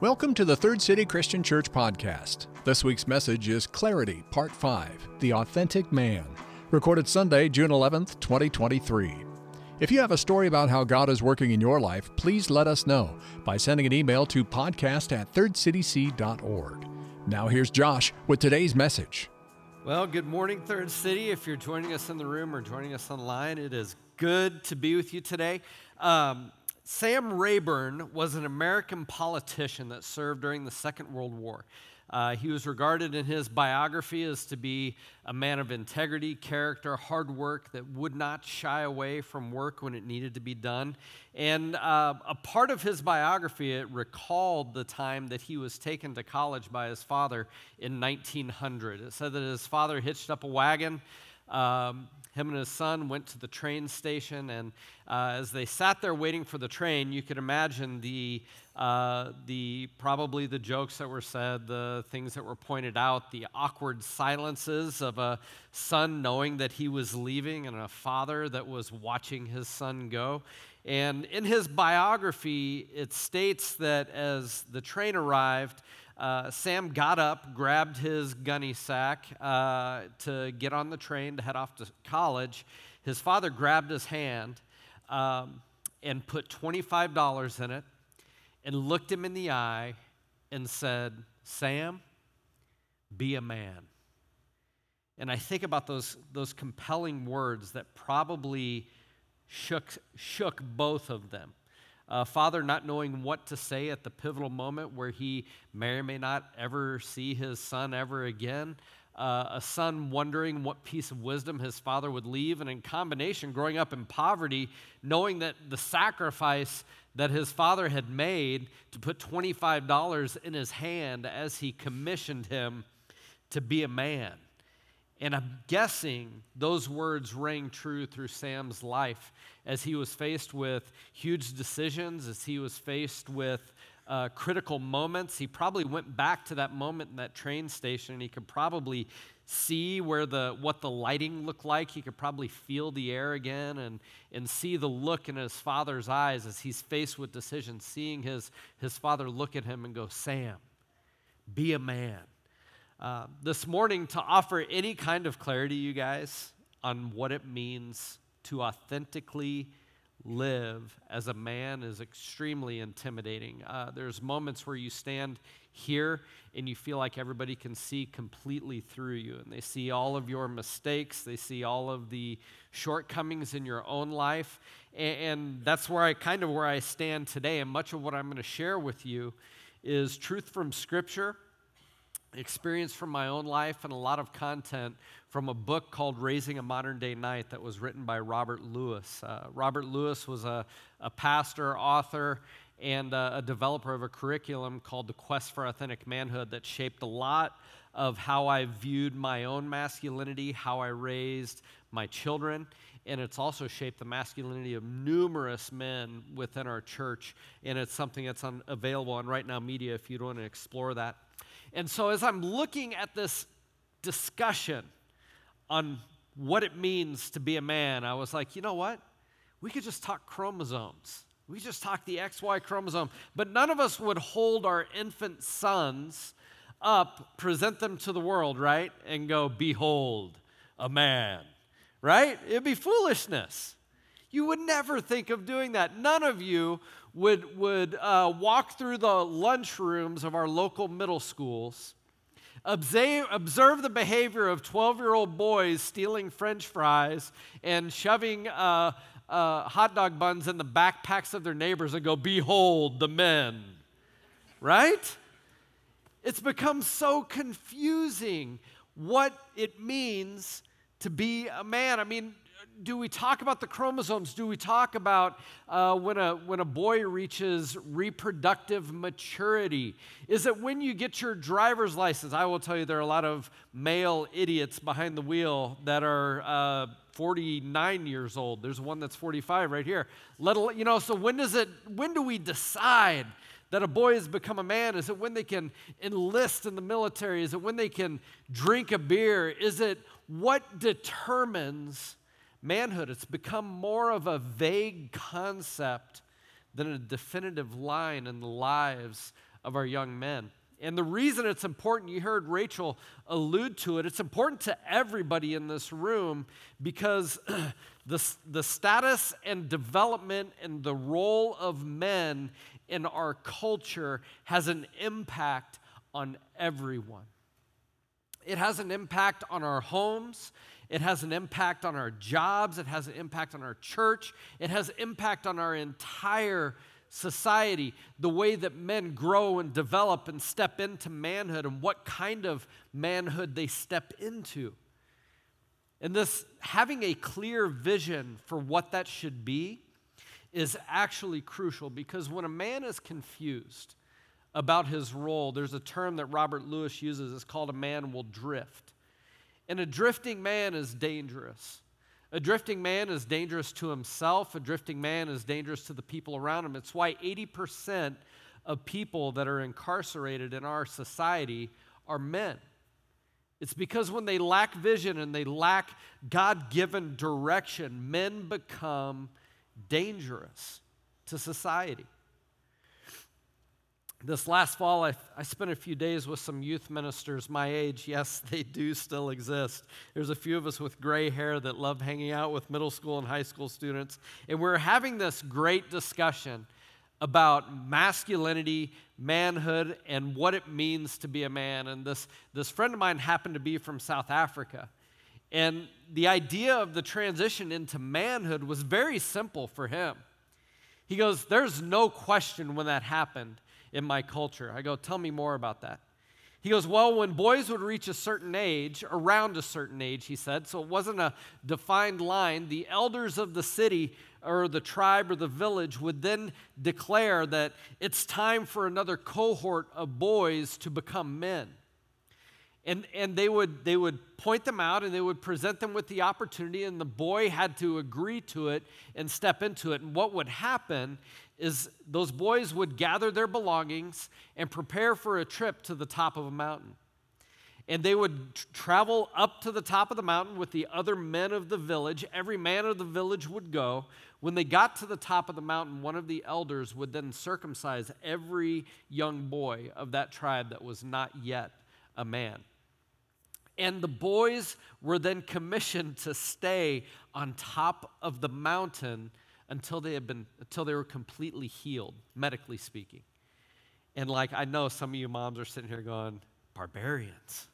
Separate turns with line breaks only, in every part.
Welcome to the Third City Christian Church podcast. This week's message is Clarity, Part 5 The Authentic Man, recorded Sunday, June 11th, 2023. If you have a story about how God is working in your life, please let us know by sending an email to podcast at thirdcityc.org. Now here's Josh with today's message.
Well, good morning, Third City. If you're joining us in the room or joining us online, it is good to be with you today. Um, Sam Rayburn was an American politician that served during the Second World War. Uh, he was regarded in his biography as to be a man of integrity, character, hard work that would not shy away from work when it needed to be done. And uh, a part of his biography, it recalled the time that he was taken to college by his father in 1900. It said that his father hitched up a wagon. Um, him and his son went to the train station, and uh, as they sat there waiting for the train, you could imagine the, uh, the probably the jokes that were said, the things that were pointed out, the awkward silences of a son knowing that he was leaving, and a father that was watching his son go. And in his biography, it states that as the train arrived, uh, Sam got up, grabbed his gunny sack uh, to get on the train to head off to college. His father grabbed his hand um, and put $25 in it and looked him in the eye and said, Sam, be a man. And I think about those, those compelling words that probably shook, shook both of them. Uh, father not knowing what to say at the pivotal moment where he may or may not ever see his son ever again. Uh, a son wondering what piece of wisdom his father would leave, and in combination, growing up in poverty, knowing that the sacrifice that his father had made to put $25 in his hand as he commissioned him to be a man. And I'm guessing those words rang true through Sam's life as he was faced with huge decisions, as he was faced with uh, critical moments. He probably went back to that moment in that train station and he could probably see where the what the lighting looked like. He could probably feel the air again and, and see the look in his father's eyes as he's faced with decisions, seeing his, his father look at him and go, Sam, be a man. Uh, this morning to offer any kind of clarity, you guys, on what it means to authentically live as a man is extremely intimidating. Uh, there's moments where you stand here and you feel like everybody can see completely through you and they see all of your mistakes, they see all of the shortcomings in your own life. And, and that's where I kind of where I stand today. And much of what I'm going to share with you is truth from Scripture experience from my own life and a lot of content from a book called Raising a Modern Day Knight that was written by Robert Lewis. Uh, Robert Lewis was a, a pastor, author, and a, a developer of a curriculum called The Quest for Authentic Manhood that shaped a lot of how I viewed my own masculinity, how I raised my children, and it's also shaped the masculinity of numerous men within our church. And it's something that's on, available on Right Now Media if you want to explore that. And so, as I'm looking at this discussion on what it means to be a man, I was like, you know what? We could just talk chromosomes. We just talk the XY chromosome. But none of us would hold our infant sons up, present them to the world, right? And go, behold, a man, right? It'd be foolishness. You would never think of doing that. None of you would, would uh, walk through the lunchrooms of our local middle schools, observe, observe the behavior of 12 year old boys stealing french fries and shoving uh, uh, hot dog buns in the backpacks of their neighbors and go, Behold the men. Right? It's become so confusing what it means to be a man. I mean, do we talk about the chromosomes? Do we talk about uh, when, a, when a boy reaches reproductive maturity? Is it when you get your driver's license? I will tell you, there are a lot of male idiots behind the wheel that are uh, 49 years old. There's one that's 45 right here. Let you know. So when does it? When do we decide? that a boy has become a man? Is it when they can enlist in the military? Is it when they can drink a beer? Is it what determines manhood. It's become more of a vague concept than a definitive line in the lives of our young men. And the reason it's important, you heard Rachel allude to it, it's important to everybody in this room because the, the status and development and the role of men in our culture has an impact on everyone. It has an impact on our homes. It has an impact on our jobs. It has an impact on our church. It has impact on our entire society, the way that men grow and develop and step into manhood and what kind of manhood they step into. And this having a clear vision for what that should be is actually crucial because when a man is confused about his role, there's a term that Robert Lewis uses, it's called a man will drift. And a drifting man is dangerous. A drifting man is dangerous to himself. A drifting man is dangerous to the people around him. It's why 80% of people that are incarcerated in our society are men. It's because when they lack vision and they lack God given direction, men become dangerous to society. This last fall, I, I, spent a few days with some youth ministers my age. Yes, they do still exist. There's a few of us with gray hair that love hanging out with middle school and high school students. And we're having this great discussion about masculinity, manhood, and what it means to be a man. And this, this friend of mine happened to be from South Africa. And the idea of the transition into manhood was very simple for him. He goes, There's no question when that happened in my culture. I go, Tell me more about that. He goes, Well, when boys would reach a certain age, around a certain age, he said, so it wasn't a defined line, the elders of the city or the tribe or the village would then declare that it's time for another cohort of boys to become men. And, and they, would, they would point them out and they would present them with the opportunity, and the boy had to agree to it and step into it. And what would happen is those boys would gather their belongings and prepare for a trip to the top of a mountain. And they would t- travel up to the top of the mountain with the other men of the village. Every man of the village would go. When they got to the top of the mountain, one of the elders would then circumcise every young boy of that tribe that was not yet a man. And the boys were then commissioned to stay on top of the mountain until they had been until they were completely healed, medically speaking. And like I know some of you moms are sitting here going, barbarians.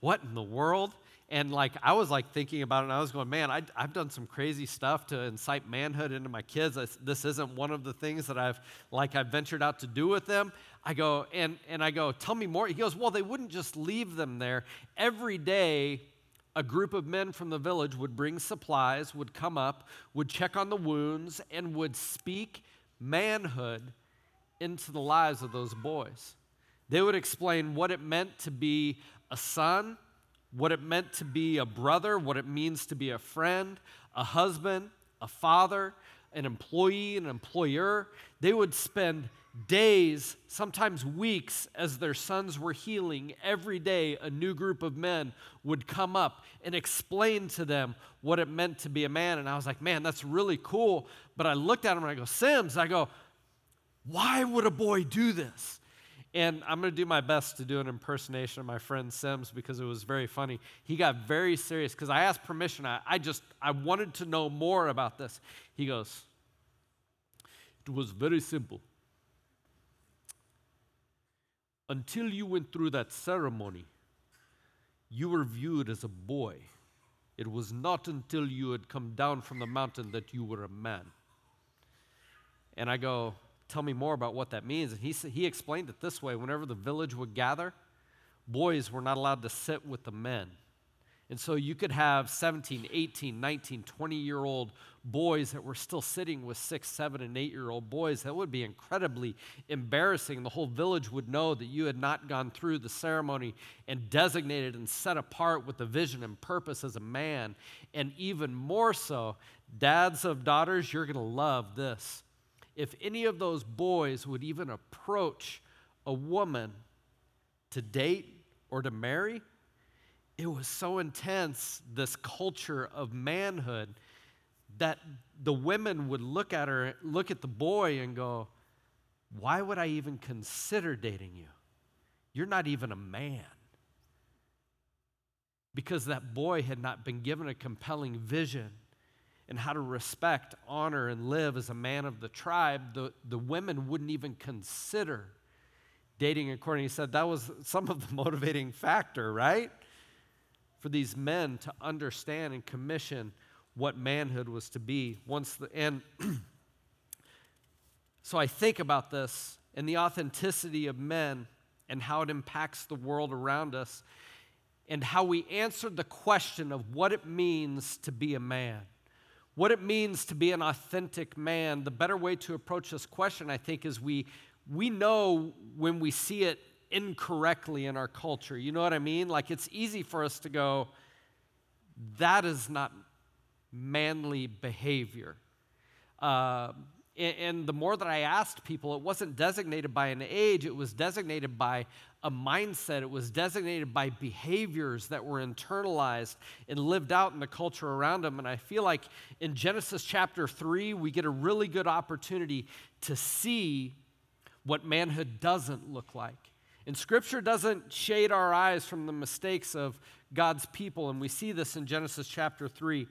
What in the world? And like I was like thinking about it, and I was going, man, I, have done some crazy stuff to incite manhood into my kids. this isn't one of the things that I've like I've ventured out to do with them. I go and and I go, tell me more. He goes, well, they wouldn't just leave them there every day a group of men from the village would bring supplies, would come up, would check on the wounds, and would speak manhood into the lives of those boys. They would explain what it meant to be a son, what it meant to be a brother, what it means to be a friend, a husband, a father, an employee, an employer. They would spend days, sometimes weeks, as their sons were healing, every day a new group of men would come up and explain to them what it meant to be a man. And I was like, man, that's really cool. But I looked at him and I go, Sims, I go, why would a boy do this? And I'm going to do my best to do an impersonation of my friend Sims because it was very funny. He got very serious because I asked permission. I, I just, I wanted to know more about this. He goes, it was very simple. Until you went through that ceremony, you were viewed as a boy. It was not until you had come down from the mountain that you were a man. And I go, Tell me more about what that means. And he, he explained it this way whenever the village would gather, boys were not allowed to sit with the men. And so you could have 17, 18, 19, 20 year old boys that were still sitting with six, seven, and eight year old boys. That would be incredibly embarrassing. The whole village would know that you had not gone through the ceremony and designated and set apart with the vision and purpose as a man. And even more so, dads of daughters, you're going to love this. If any of those boys would even approach a woman to date or to marry, it was so intense, this culture of manhood, that the women would look at her, look at the boy and go, Why would I even consider dating you? You're not even a man. Because that boy had not been given a compelling vision and how to respect, honor, and live as a man of the tribe, the, the women wouldn't even consider dating according. He said that was some of the motivating factor, right? For these men to understand and commission what manhood was to be. Once the, and so I think about this and the authenticity of men and how it impacts the world around us and how we answered the question of what it means to be a man what it means to be an authentic man, the better way to approach this question, I think, is we, we know when we see it incorrectly in our culture. You know what I mean? Like it's easy for us to go, that is not manly behavior. Uh, and the more that I asked people, it wasn't designated by an age, it was designated by a mindset, it was designated by behaviors that were internalized and lived out in the culture around them. And I feel like in Genesis chapter 3, we get a really good opportunity to see what manhood doesn't look like. And scripture doesn't shade our eyes from the mistakes of God's people, and we see this in Genesis chapter 3.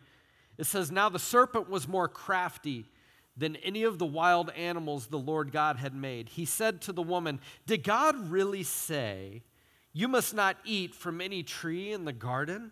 It says, Now the serpent was more crafty than any of the wild animals the Lord God had made. He said to the woman, Did God really say, You must not eat from any tree in the garden?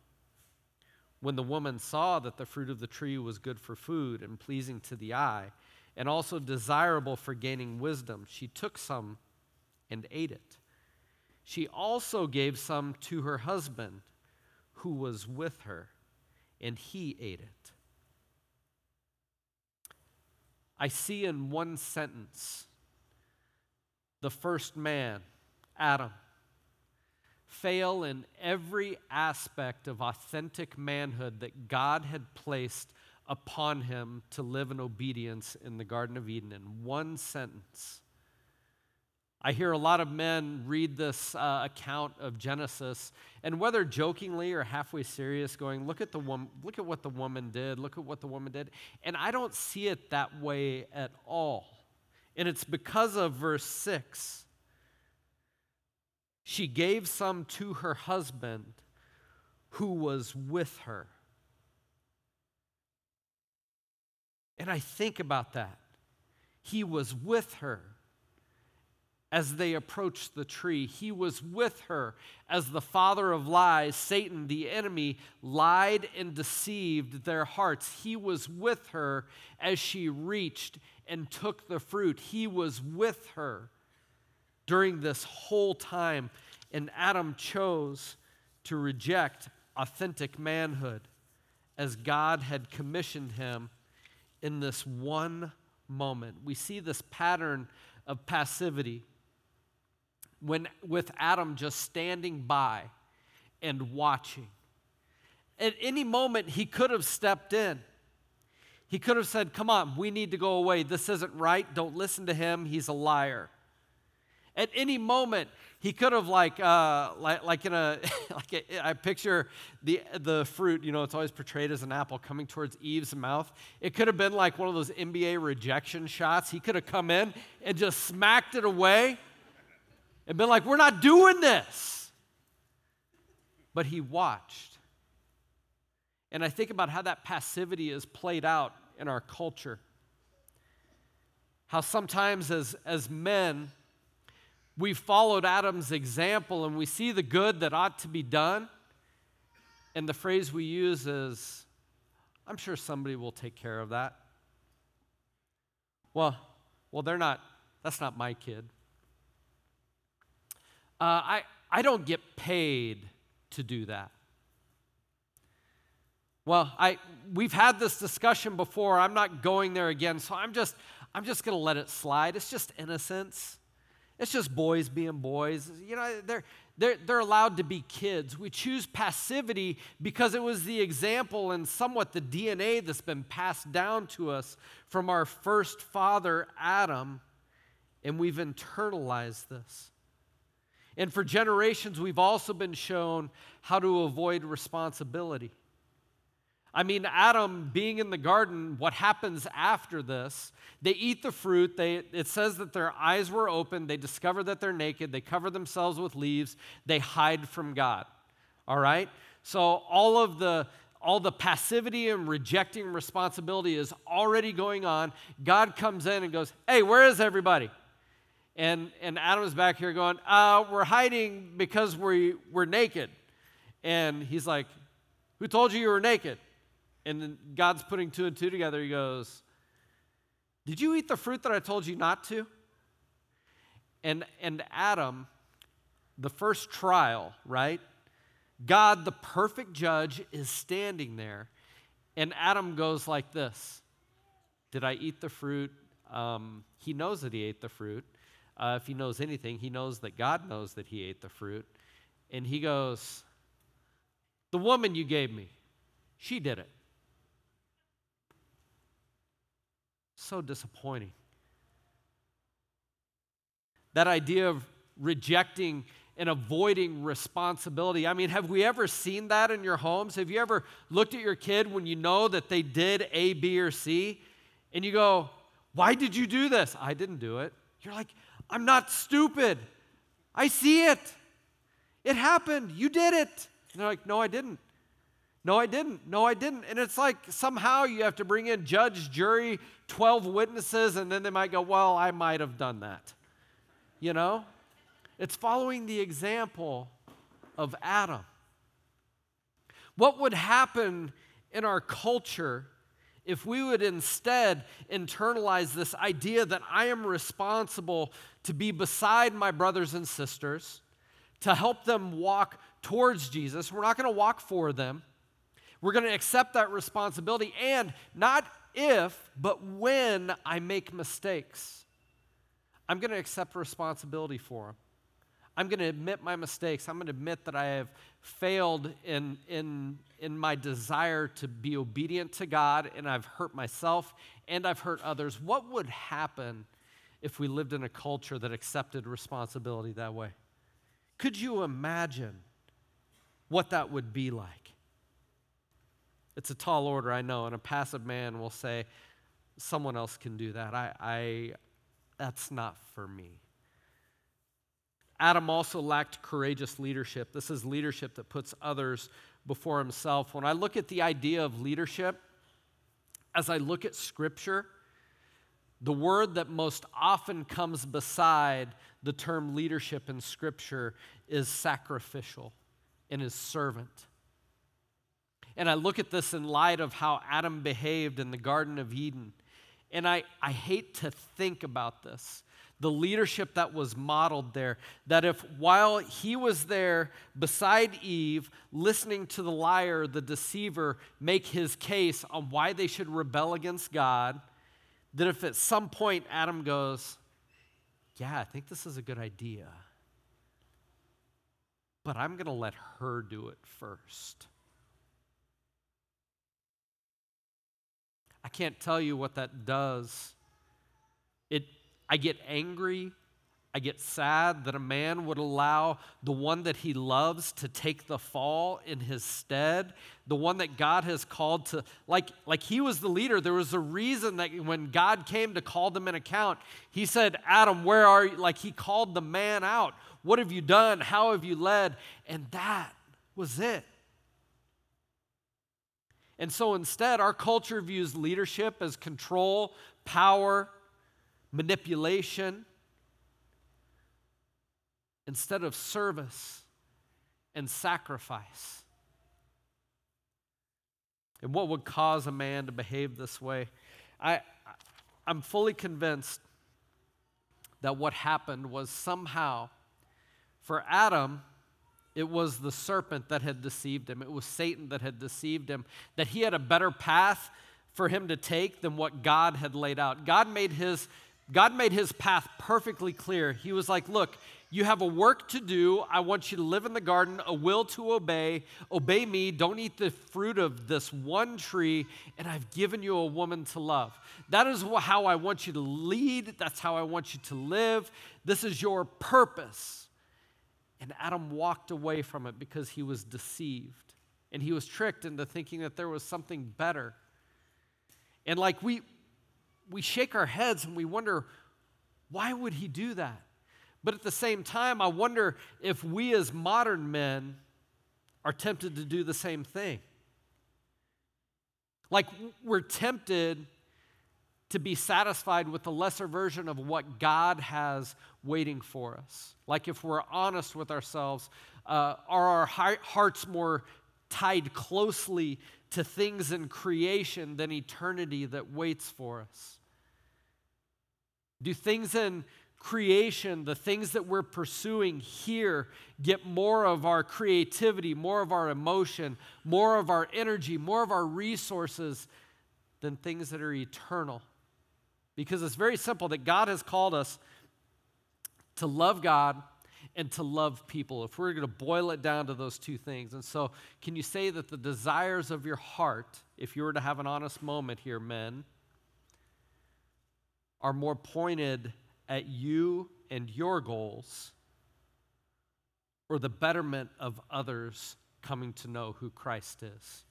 When the woman saw that the fruit of the tree was good for food and pleasing to the eye, and also desirable for gaining wisdom, she took some and ate it. She also gave some to her husband who was with her, and he ate it. I see in one sentence the first man, Adam, fail in every aspect of authentic manhood that God had placed upon him to live in obedience in the Garden of Eden in one sentence. I hear a lot of men read this uh, account of Genesis, and whether jokingly or halfway serious, going, "Look at the woman. Look at what the woman did. Look at what the woman did." And I don't see it that way at all. And it's because of verse six. She gave some to her husband, who was with her. And I think about that. He was with her as they approached the tree. He was with her as the father of lies, Satan, the enemy, lied and deceived their hearts. He was with her as she reached and took the fruit. He was with her during this whole time. And Adam chose to reject authentic manhood as God had commissioned him in this one moment. We see this pattern of passivity when, with Adam just standing by and watching. At any moment, he could have stepped in. He could have said, Come on, we need to go away. This isn't right. Don't listen to him. He's a liar. At any moment, he could have like uh, like, like in a like a, I picture the the fruit. You know, it's always portrayed as an apple coming towards Eve's mouth. It could have been like one of those NBA rejection shots. He could have come in and just smacked it away and been like, we're not doing this. But he watched. And I think about how that passivity is played out in our culture. How sometimes, as, as men, we followed Adam's example and we see the good that ought to be done. And the phrase we use is, I'm sure somebody will take care of that. Well, well, they're not, that's not my kid. Uh, I, I don't get paid to do that. Well, I, we've had this discussion before. I'm not going there again, so I'm just, I'm just going to let it slide. It's just innocence. It's just boys being boys. You know, they're, they're, they're allowed to be kids. We choose passivity because it was the example and somewhat the DNA that's been passed down to us from our first father, Adam, and we've internalized this. And for generations, we've also been shown how to avoid responsibility. I mean, Adam being in the garden, what happens after this? They eat the fruit. They, it says that their eyes were open. They discover that they're naked. They cover themselves with leaves. They hide from God. All right? So all of the all the passivity and rejecting responsibility is already going on. God comes in and goes, Hey, where is everybody? And, and Adam's back here going, uh, We're hiding because we, we're naked. And he's like, Who told you you were naked? And then God's putting two and two together. He goes, Did you eat the fruit that I told you not to? And, and Adam, the first trial, right? God, the perfect judge, is standing there. And Adam goes like this Did I eat the fruit? Um, he knows that he ate the fruit. Uh, if he knows anything, he knows that God knows that he ate the fruit. And he goes, The woman you gave me, she did it. So disappointing. That idea of rejecting and avoiding responsibility. I mean, have we ever seen that in your homes? Have you ever looked at your kid when you know that they did A, B, or C, and you go, Why did you do this? I didn't do it. You're like, I'm not stupid. I see it. It happened. You did it. And they're like, No, I didn't. No, I didn't. No, I didn't. And it's like somehow you have to bring in judge, jury, 12 witnesses, and then they might go, Well, I might have done that. You know? It's following the example of Adam. What would happen in our culture if we would instead internalize this idea that I am responsible to be beside my brothers and sisters, to help them walk towards Jesus? We're not going to walk for them. We're going to accept that responsibility, and not if, but when I make mistakes, I'm going to accept responsibility for them. I'm going to admit my mistakes. I'm going to admit that I have failed in, in, in my desire to be obedient to God, and I've hurt myself and I've hurt others. What would happen if we lived in a culture that accepted responsibility that way? Could you imagine what that would be like? It's a tall order, I know, and a passive man will say, someone else can do that. I, I that's not for me. Adam also lacked courageous leadership. This is leadership that puts others before himself. When I look at the idea of leadership, as I look at Scripture, the word that most often comes beside the term leadership in Scripture is sacrificial and is servant. And I look at this in light of how Adam behaved in the Garden of Eden. And I, I hate to think about this the leadership that was modeled there. That if while he was there beside Eve, listening to the liar, the deceiver, make his case on why they should rebel against God, that if at some point Adam goes, Yeah, I think this is a good idea, but I'm going to let her do it first. I can't tell you what that does. It I get angry. I get sad that a man would allow the one that he loves to take the fall in his stead, the one that God has called to, like, like he was the leader. There was a reason that when God came to call them in account, he said, Adam, where are you? Like he called the man out. What have you done? How have you led? And that was it. And so instead, our culture views leadership as control, power, manipulation instead of service and sacrifice. And what would cause a man to behave this way? I, I'm fully convinced that what happened was somehow for Adam, it was the serpent that had deceived him. It was Satan that had deceived him, that he had a better path for him to take than what God had laid out. God made his God made his path perfectly clear. He was like, Look, you have a work to do. I want you to live in the garden, a will to obey. Obey me. Don't eat the fruit of this one tree, and I've given you a woman to love. That is how I want you to lead. That's how I want you to live. This is your purpose. And Adam walked away from it because he was deceived and he was tricked into thinking that there was something better. And like we we shake our heads and we wonder why would he do that? But at the same time, I wonder if we as modern men are tempted to do the same thing. Like we're tempted to be satisfied with the lesser version of what God has waiting for us. Like if we're honest with ourselves, uh, are our hearts more tied closely to things in creation than eternity that waits for us? Do things in creation, the things that we're pursuing here, get more of our creativity, more of our emotion, more of our energy, more of our resources than things that are eternal. Because it's very simple that God has called us to love God and to love people. If we're going to boil it down to those two things. And so, can you say that the desires of your heart, if you were to have an honest moment here, men, are more pointed at you and your goals or the betterment of others coming to know who Christ is?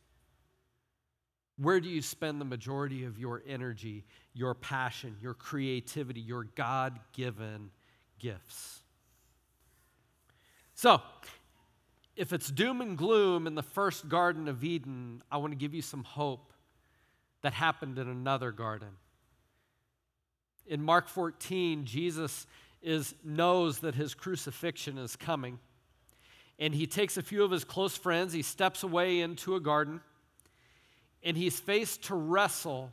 Where do you spend the majority of your energy, your passion, your creativity, your God given gifts? So, if it's doom and gloom in the first Garden of Eden, I want to give you some hope that happened in another garden. In Mark 14, Jesus is, knows that his crucifixion is coming. And he takes a few of his close friends, he steps away into a garden, and he's faced to wrestle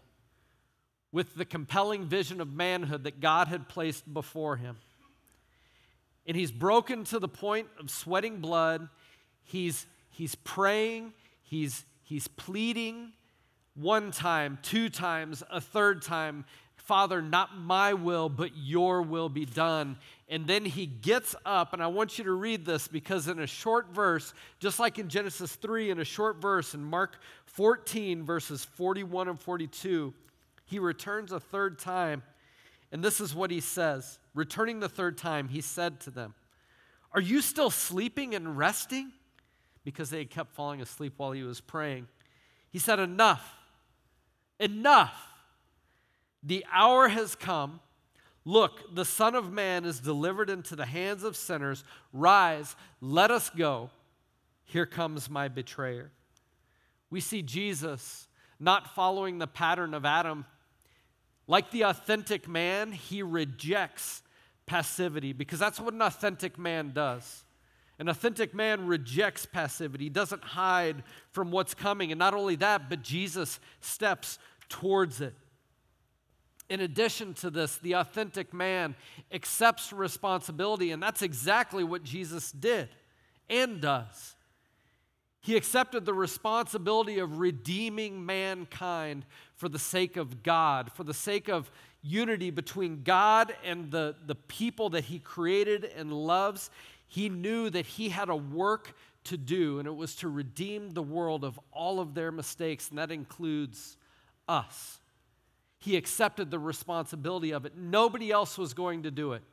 with the compelling vision of manhood that God had placed before him. And he's broken to the point of sweating blood. He's, he's praying, he's, he's pleading one time, two times, a third time, Father, not my will, but your will be done. And then he gets up, and I want you to read this because in a short verse, just like in Genesis 3, in a short verse, in Mark 14, verses 41 and 42, he returns a third time. And this is what he says Returning the third time, he said to them, Are you still sleeping and resting? Because they had kept falling asleep while he was praying. He said, Enough, enough. The hour has come. Look, the Son of Man is delivered into the hands of sinners. Rise, let us go. Here comes my betrayer. We see Jesus not following the pattern of Adam. Like the authentic man, he rejects passivity because that's what an authentic man does. An authentic man rejects passivity, he doesn't hide from what's coming. And not only that, but Jesus steps towards it. In addition to this, the authentic man accepts responsibility, and that's exactly what Jesus did and does. He accepted the responsibility of redeeming mankind for the sake of God, for the sake of unity between God and the, the people that He created and loves. He knew that He had a work to do, and it was to redeem the world of all of their mistakes, and that includes us. He accepted the responsibility of it. Nobody else was going to do it.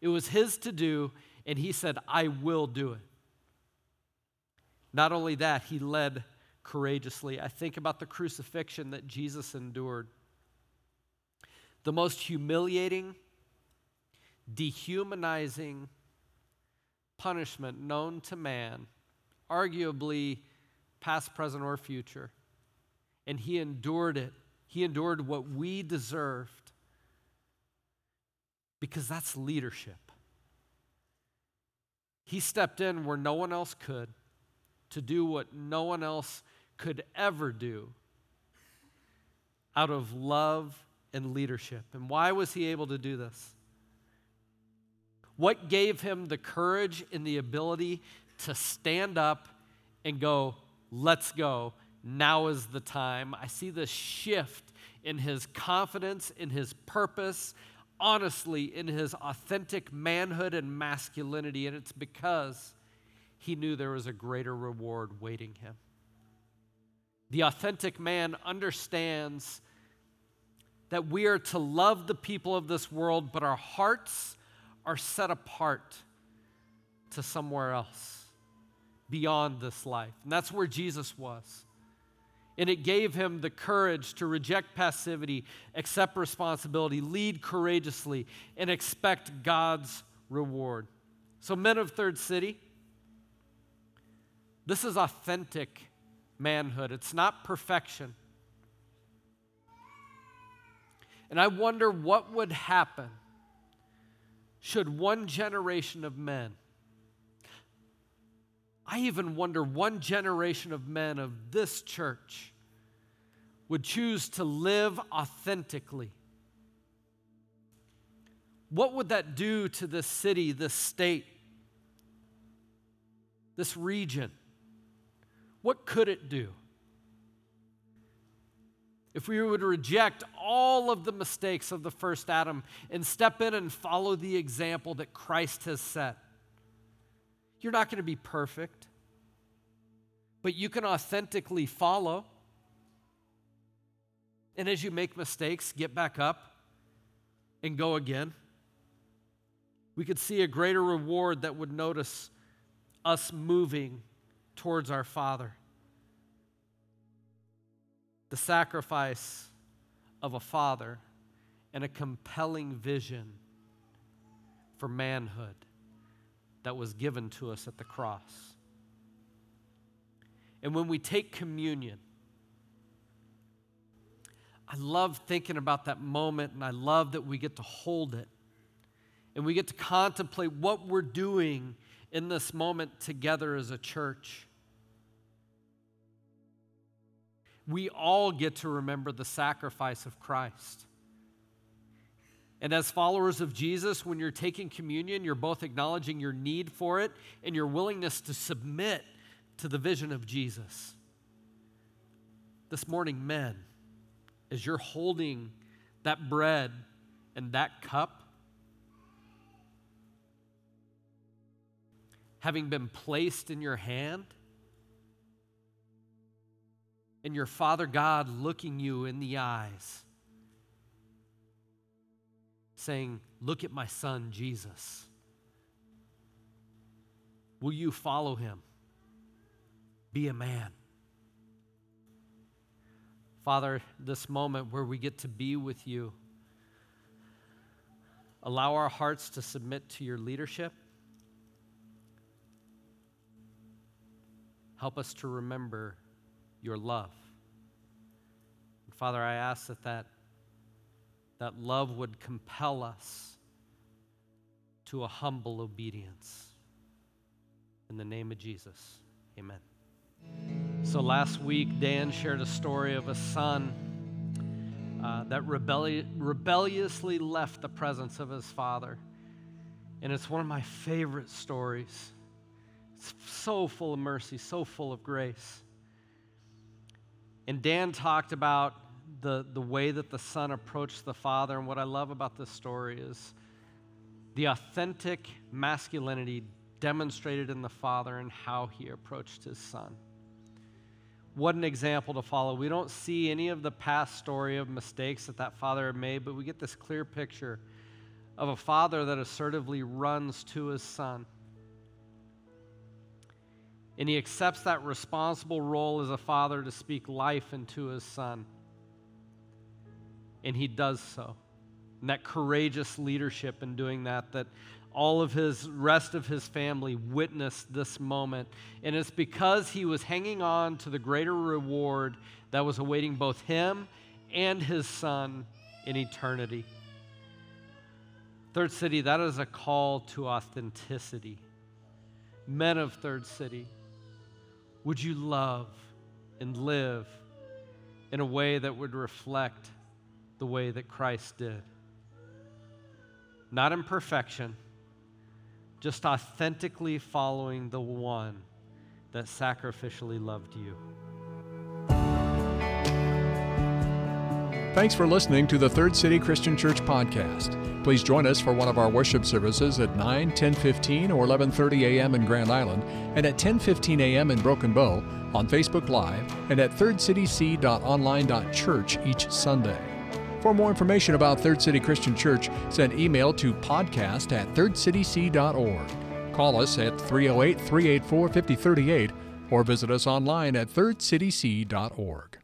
It was his to do, and he said, I will do it. Not only that, he led courageously. I think about the crucifixion that Jesus endured. The most humiliating, dehumanizing punishment known to man, arguably past, present, or future. And he endured it he endured what we deserved because that's leadership. He stepped in where no one else could to do what no one else could ever do out of love and leadership. And why was he able to do this? What gave him the courage and the ability to stand up and go, let's go, now is the time. I see this shift in his confidence, in his purpose, honestly in his authentic manhood and masculinity, and it's because he knew there was a greater reward waiting him. The authentic man understands that we are to love the people of this world, but our hearts are set apart to somewhere else beyond this life. And that's where Jesus was. And it gave him the courage to reject passivity, accept responsibility, lead courageously, and expect God's reward. So, men of Third City, this is authentic manhood, it's not perfection. And I wonder what would happen should one generation of men, I even wonder one generation of men of this church would choose to live authentically. What would that do to this city, this state, this region? What could it do? If we would reject all of the mistakes of the first Adam and step in and follow the example that Christ has set, you're not going to be perfect, but you can authentically follow. And as you make mistakes, get back up and go again. We could see a greater reward that would notice us moving towards our Father the sacrifice of a father and a compelling vision for manhood that was given to us at the cross. And when we take communion, I love thinking about that moment, and I love that we get to hold it. And we get to contemplate what we're doing in this moment together as a church. we all get to remember the sacrifice of Christ. And as followers of Jesus, when you're taking communion, you're both acknowledging your need for it and your willingness to submit to the vision of Jesus. This morning, men, as you're holding that bread and that cup, having been placed in your hand, and your Father God looking you in the eyes, saying, Look at my son, Jesus. Will you follow him? Be a man. Father, this moment where we get to be with you, allow our hearts to submit to your leadership. Help us to remember your love. And Father, I ask that, that that love would compel us to a humble obedience. In the name of Jesus, amen. So last week, Dan shared a story of a son uh, that rebelli- rebelliously left the presence of his father. And it's one of my favorite stories. It's so full of mercy, so full of grace. And Dan talked about the, the way that the son approached the father. And what I love about this story is the authentic masculinity demonstrated in the father and how he approached his son. What an example to follow. We don't see any of the past story of mistakes that that father had made, but we get this clear picture of a father that assertively runs to his son and he accepts that responsible role as a father to speak life into his son. And he does so. And that courageous leadership in doing that, that all of his rest of his family witnessed this moment. And it's because he was hanging on to the greater reward that was awaiting both him and his son in eternity. Third City, that is a call to authenticity. Men of Third City, would you love and live in a way that would reflect the way that Christ did? Not in perfection, just authentically following the one that sacrificially loved you.
Thanks for listening to the Third City Christian Church podcast. Please join us for one of our worship services at 9, 10:15 or 11:30 a.m. in Grand Island and at 10:15 a.m. in Broken Bow on Facebook Live and at thirdcityc.online.church each Sunday. For more information about Third City Christian Church, send email to podcast at thirdcityc.org. Call us at 308 384 5038 or visit us online at thirdcityc.org.